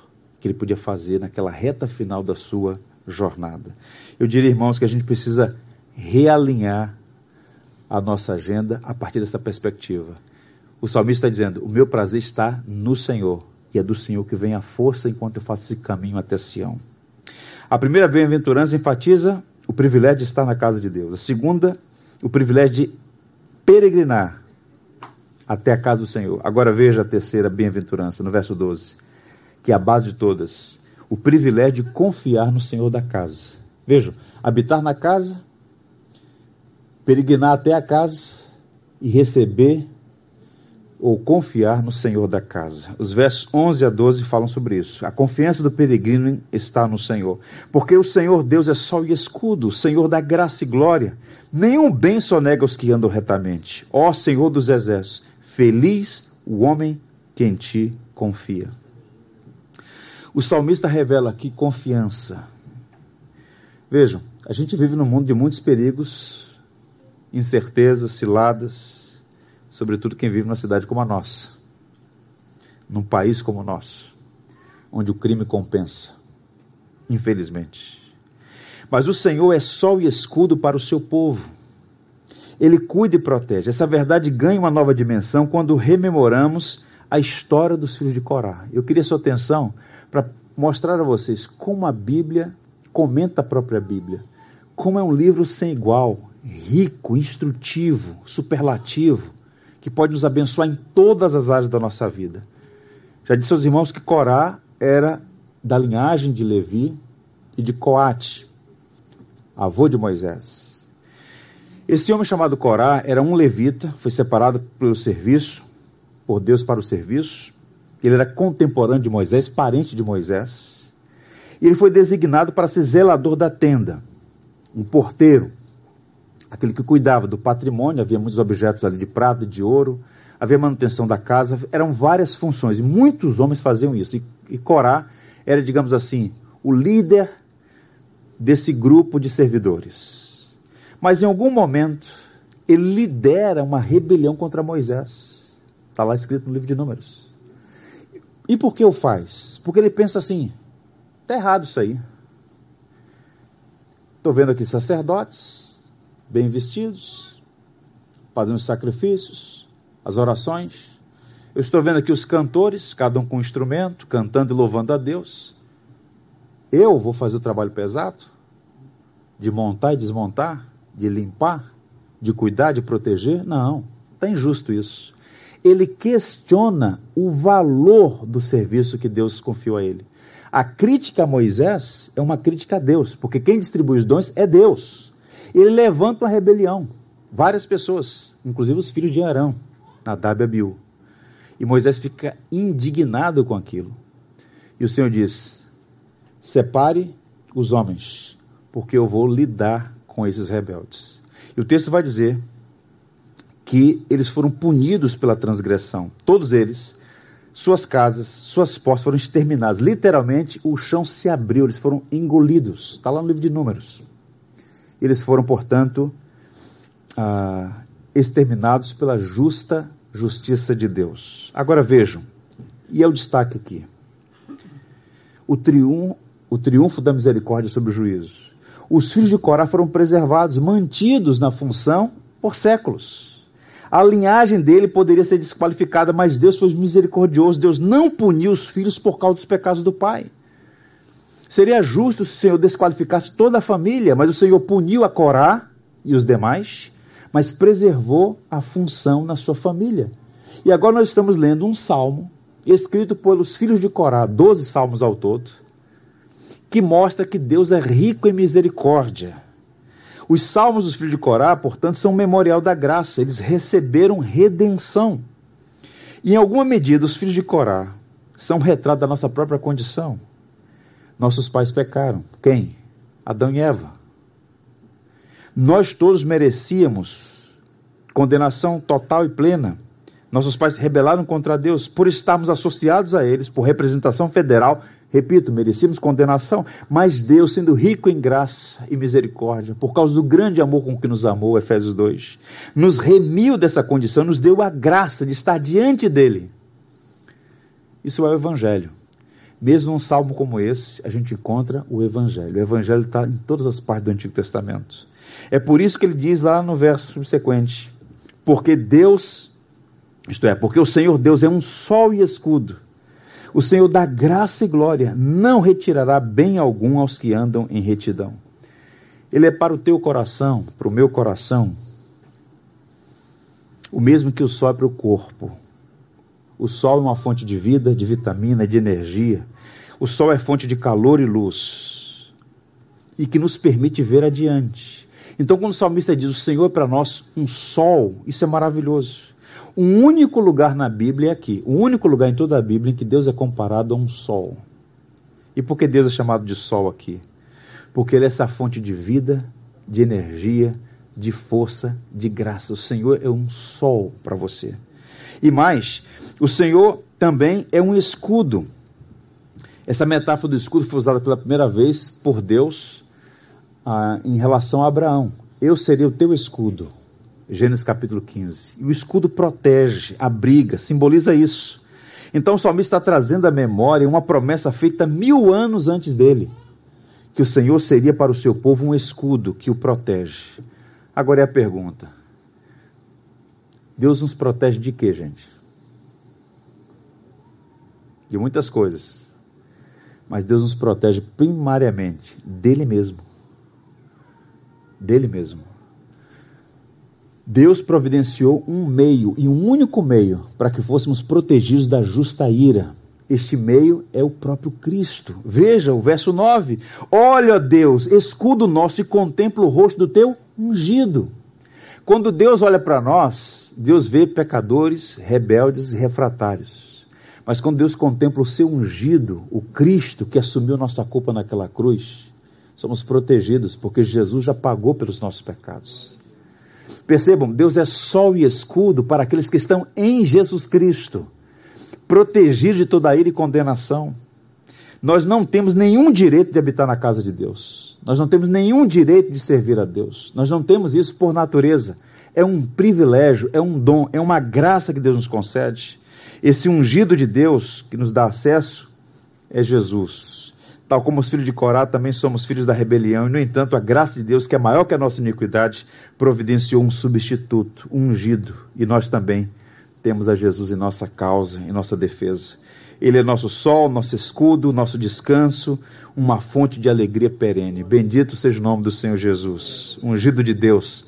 que ele podia fazer naquela reta final da sua jornada. Eu diria, irmãos, que a gente precisa realinhar a nossa agenda a partir dessa perspectiva. O salmista está dizendo: O meu prazer está no Senhor, e é do Senhor que vem a força enquanto eu faço esse caminho até Sião. A primeira bem-aventurança enfatiza o privilégio de estar na casa de Deus. A segunda, o privilégio de peregrinar até a casa do Senhor. Agora veja a terceira bem-aventurança, no verso 12 que é a base de todas, o privilégio de confiar no Senhor da casa. Vejam, habitar na casa, peregrinar até a casa e receber ou confiar no Senhor da casa. Os versos 11 a 12 falam sobre isso. A confiança do peregrino está no Senhor, porque o Senhor Deus é sol e escudo, Senhor da graça e glória. Nenhum bem sonega aos que andam retamente. Ó Senhor dos exércitos, feliz o homem que em ti confia. O salmista revela aqui confiança. Vejam, a gente vive num mundo de muitos perigos, incertezas, ciladas, sobretudo quem vive numa cidade como a nossa, num país como o nosso, onde o crime compensa, infelizmente. Mas o Senhor é sol e escudo para o seu povo. Ele cuida e protege. Essa verdade ganha uma nova dimensão quando rememoramos a história dos filhos de Corá. Eu queria sua atenção para mostrar a vocês como a Bíblia comenta a própria Bíblia, como é um livro sem igual, rico, instrutivo, superlativo, que pode nos abençoar em todas as áreas da nossa vida. Já disse aos irmãos que Corá era da linhagem de Levi e de Coate, avô de Moisés. Esse homem chamado Corá era um levita, foi separado pelo serviço, por Deus para o serviço. Ele era contemporâneo de Moisés, parente de Moisés. E ele foi designado para ser zelador da tenda, um porteiro, aquele que cuidava do patrimônio, havia muitos objetos ali de prata de ouro, havia manutenção da casa, eram várias funções, e muitos homens faziam isso. E, e Corá era, digamos assim, o líder desse grupo de servidores. Mas em algum momento, ele lidera uma rebelião contra Moisés. Está lá escrito no livro de Números. E por que o faz? Porque ele pensa assim: está errado isso aí. Estou vendo aqui sacerdotes, bem vestidos, fazendo sacrifícios, as orações. Eu estou vendo aqui os cantores, cada um com um instrumento, cantando e louvando a Deus. Eu vou fazer o trabalho pesado de montar e desmontar, de limpar, de cuidar, de proteger? Não, está injusto isso. Ele questiona o valor do serviço que Deus confiou a ele. A crítica a Moisés é uma crítica a Deus, porque quem distribui os dons é Deus. Ele levanta uma rebelião. Várias pessoas, inclusive os filhos de Arão, Nadab e Abiú. E Moisés fica indignado com aquilo. E o Senhor diz: separe os homens, porque eu vou lidar com esses rebeldes. E o texto vai dizer que eles foram punidos pela transgressão, todos eles, suas casas, suas postes foram exterminadas. Literalmente, o chão se abriu, eles foram engolidos. Está lá no livro de Números. Eles foram, portanto, ah, exterminados pela justa justiça de Deus. Agora vejam, e é o destaque aqui: o triunfo, o triunfo da misericórdia sobre o juízo. Os filhos de Corá foram preservados, mantidos na função por séculos. A linhagem dele poderia ser desqualificada, mas Deus foi misericordioso. Deus não puniu os filhos por causa dos pecados do pai. Seria justo se o Senhor desqualificasse toda a família, mas o Senhor puniu a Corá e os demais, mas preservou a função na sua família. E agora nós estamos lendo um salmo escrito pelos filhos de Corá, 12 salmos ao todo, que mostra que Deus é rico em misericórdia os salmos dos filhos de Corá, portanto, são um memorial da graça, eles receberam redenção. E em alguma medida, os filhos de Corá são um retrato da nossa própria condição. Nossos pais pecaram. Quem? Adão e Eva. Nós todos merecíamos condenação total e plena. Nossos pais se rebelaram contra Deus por estarmos associados a eles, por representação federal, Repito, merecemos condenação, mas Deus, sendo rico em graça e misericórdia, por causa do grande amor com que nos amou, Efésios 2, nos remiu dessa condição, nos deu a graça de estar diante dele. Isso é o Evangelho. Mesmo num salmo como esse, a gente encontra o Evangelho. O Evangelho está em todas as partes do Antigo Testamento. É por isso que ele diz lá no verso subsequente: Porque Deus, isto é, porque o Senhor Deus é um sol e escudo o Senhor dá graça e glória, não retirará bem algum aos que andam em retidão. Ele é para o teu coração, para o meu coração, o mesmo que o sol é para o corpo. O sol é uma fonte de vida, de vitamina, de energia. O sol é fonte de calor e luz e que nos permite ver adiante. Então, quando o salmista diz: O Senhor é para nós um sol, isso é maravilhoso. Um único lugar na Bíblia é aqui, o um único lugar em toda a Bíblia em que Deus é comparado a um sol. E por que Deus é chamado de sol aqui? Porque Ele é essa fonte de vida, de energia, de força, de graça. O Senhor é um sol para você. E mais, o Senhor também é um escudo. Essa metáfora do escudo foi usada pela primeira vez por Deus ah, em relação a Abraão. Eu serei o teu escudo. Gênesis capítulo 15. E o escudo protege, abriga, simboliza isso. Então o salmista está trazendo à memória uma promessa feita mil anos antes dele: que o Senhor seria para o seu povo um escudo que o protege. Agora é a pergunta: Deus nos protege de quê, gente? De muitas coisas. Mas Deus nos protege primariamente dele mesmo. Dele mesmo. Deus providenciou um meio e um único meio para que fôssemos protegidos da justa ira. Este meio é o próprio Cristo. Veja o verso 9: Olha, Deus, escudo nosso e contempla o rosto do teu ungido. Quando Deus olha para nós, Deus vê pecadores, rebeldes e refratários. Mas quando Deus contempla o seu ungido, o Cristo que assumiu nossa culpa naquela cruz, somos protegidos, porque Jesus já pagou pelos nossos pecados. Percebam, Deus é sol e escudo para aqueles que estão em Jesus Cristo, protegidos de toda ira e condenação. Nós não temos nenhum direito de habitar na casa de Deus. Nós não temos nenhum direito de servir a Deus. Nós não temos isso por natureza. É um privilégio, é um dom, é uma graça que Deus nos concede. Esse ungido de Deus que nos dá acesso é Jesus. Tal como os filhos de Corá também somos filhos da rebelião, e no entanto, a graça de Deus, que é maior que a nossa iniquidade, providenciou um substituto, um ungido, e nós também temos a Jesus em nossa causa, em nossa defesa. Ele é nosso sol, nosso escudo, nosso descanso, uma fonte de alegria perene. Bendito seja o nome do Senhor Jesus, ungido de Deus,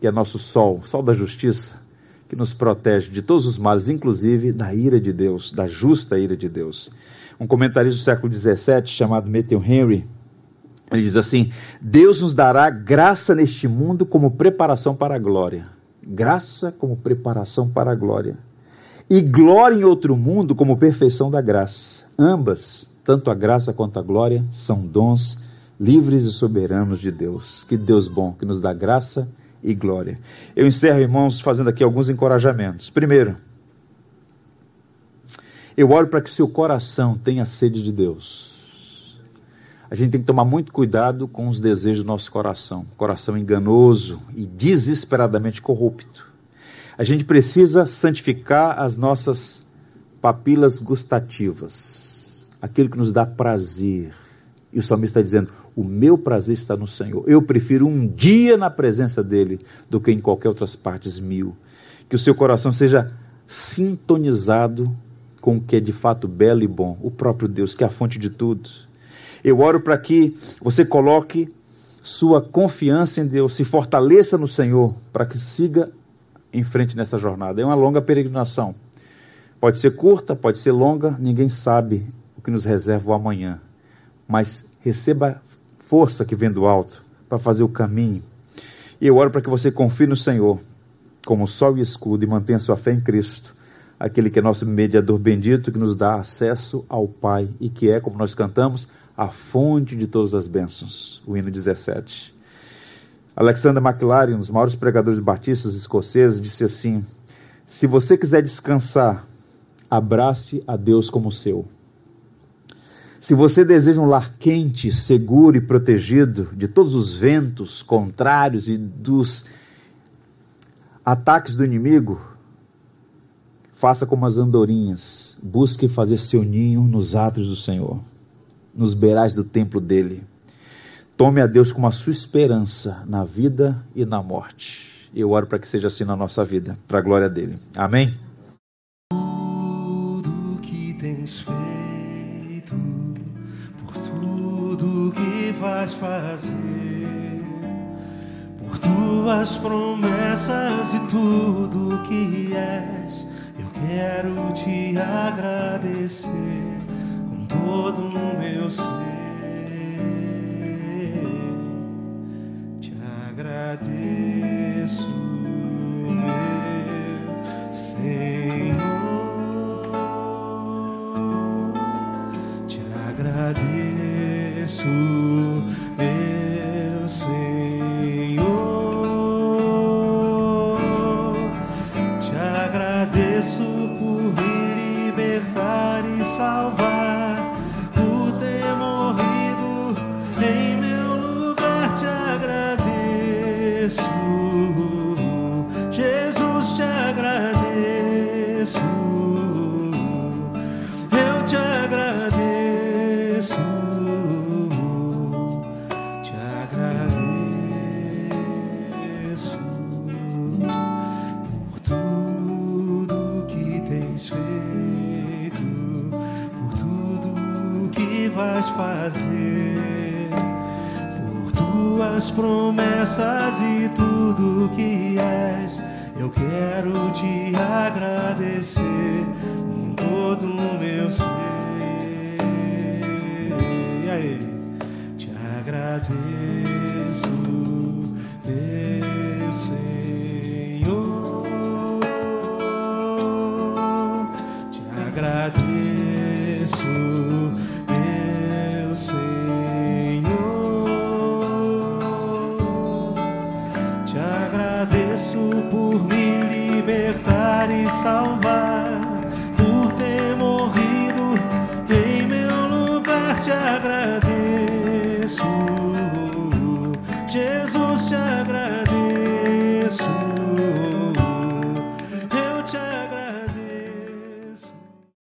que é nosso sol, sol da justiça, que nos protege de todos os males, inclusive da ira de Deus, da justa ira de Deus. Um comentarista do século XVII, chamado Matthew Henry, ele diz assim: Deus nos dará graça neste mundo como preparação para a glória. Graça como preparação para a glória. E glória em outro mundo como perfeição da graça. Ambas tanto a graça quanto a glória são dons livres e soberanos de Deus. Que Deus bom, que nos dá graça e glória. Eu encerro, irmãos, fazendo aqui alguns encorajamentos. Primeiro, eu oro para que seu coração tenha sede de Deus. A gente tem que tomar muito cuidado com os desejos do nosso coração, coração enganoso e desesperadamente corrupto. A gente precisa santificar as nossas papilas gustativas aquilo que nos dá prazer. E o salmista está dizendo: O meu prazer está no Senhor. Eu prefiro um dia na presença dEle do que em qualquer outras partes mil. Que o seu coração seja sintonizado com o que é de fato belo e bom, o próprio Deus, que é a fonte de tudo. Eu oro para que você coloque sua confiança em Deus, se fortaleça no Senhor, para que siga em frente nessa jornada. É uma longa peregrinação. Pode ser curta, pode ser longa, ninguém sabe que nos reserva o amanhã, mas receba força que vem do alto para fazer o caminho. E eu oro para que você confie no Senhor como sol e escudo e mantenha sua fé em Cristo, aquele que é nosso mediador bendito, que nos dá acesso ao Pai e que é, como nós cantamos, a fonte de todas as bênçãos. O hino 17. Alexander McLaren, um dos maiores pregadores batistas escoceses, disse assim: Se você quiser descansar, abrace a Deus como seu. Se você deseja um lar quente, seguro e protegido de todos os ventos contrários e dos ataques do inimigo, faça como as andorinhas, busque fazer seu ninho nos atos do Senhor, nos beirais do templo dele. Tome a Deus como a sua esperança na vida e na morte. Eu oro para que seja assim na nossa vida, para a glória dele. Amém? Tudo que tens feito vais fazer por tuas promessas e tudo que és. Quero te agradecer com todo o meu ser. Te agradeço, meu Senhor. Te agradeço.